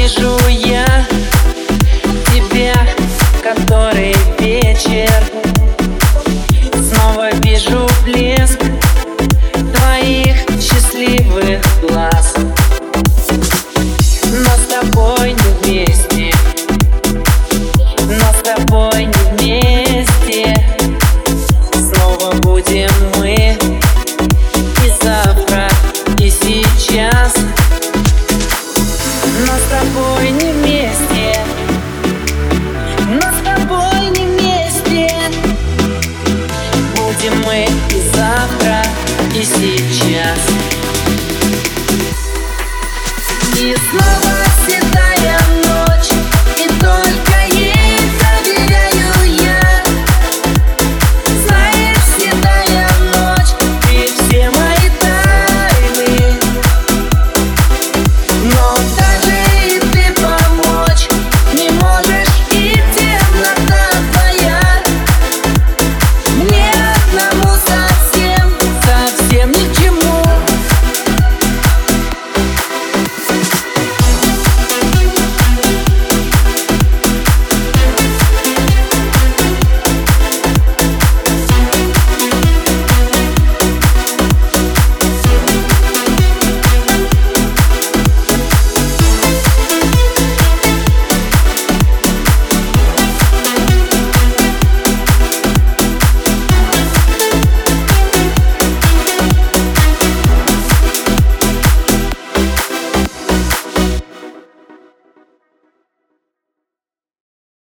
вижу я тебя, который вечер. Снова вижу блеск твоих счастливых глаз. Но с тобой не вместе Но с тобой не вместе. Снова будем мы И завтра, и сейчас Будем мы и завтра, и сейчас. И снова